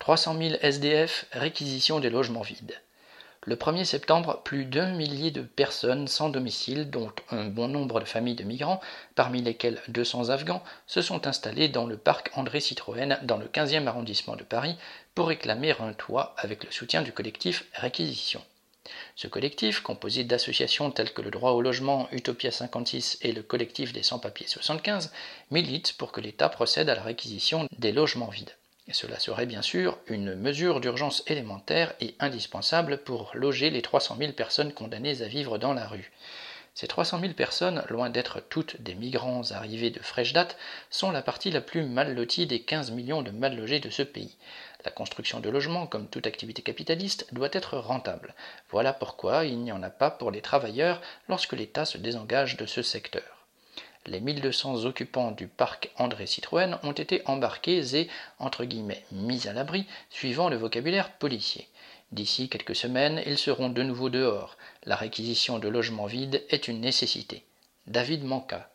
300 000 SDF, réquisition des logements vides. Le 1er septembre, plus d'un millier de personnes sans domicile, dont un bon nombre de familles de migrants, parmi lesquels 200 Afghans, se sont installées dans le parc André Citroën dans le 15e arrondissement de Paris pour réclamer un toit avec le soutien du collectif Réquisition. Ce collectif, composé d'associations telles que le droit au logement, Utopia 56 et le collectif des sans-papiers 75, milite pour que l'État procède à la réquisition des logements vides. Cela serait bien sûr une mesure d'urgence élémentaire et indispensable pour loger les 300 000 personnes condamnées à vivre dans la rue. Ces 300 000 personnes, loin d'être toutes des migrants arrivés de fraîche date, sont la partie la plus mal lotie des 15 millions de mal logés de ce pays. La construction de logements, comme toute activité capitaliste, doit être rentable. Voilà pourquoi il n'y en a pas pour les travailleurs lorsque l'État se désengage de ce secteur les 1200 occupants du parc André Citroën ont été embarqués et, mis à l'abri, suivant le vocabulaire policier. D'ici quelques semaines, ils seront de nouveau dehors. La réquisition de logements vides est une nécessité. David Manca,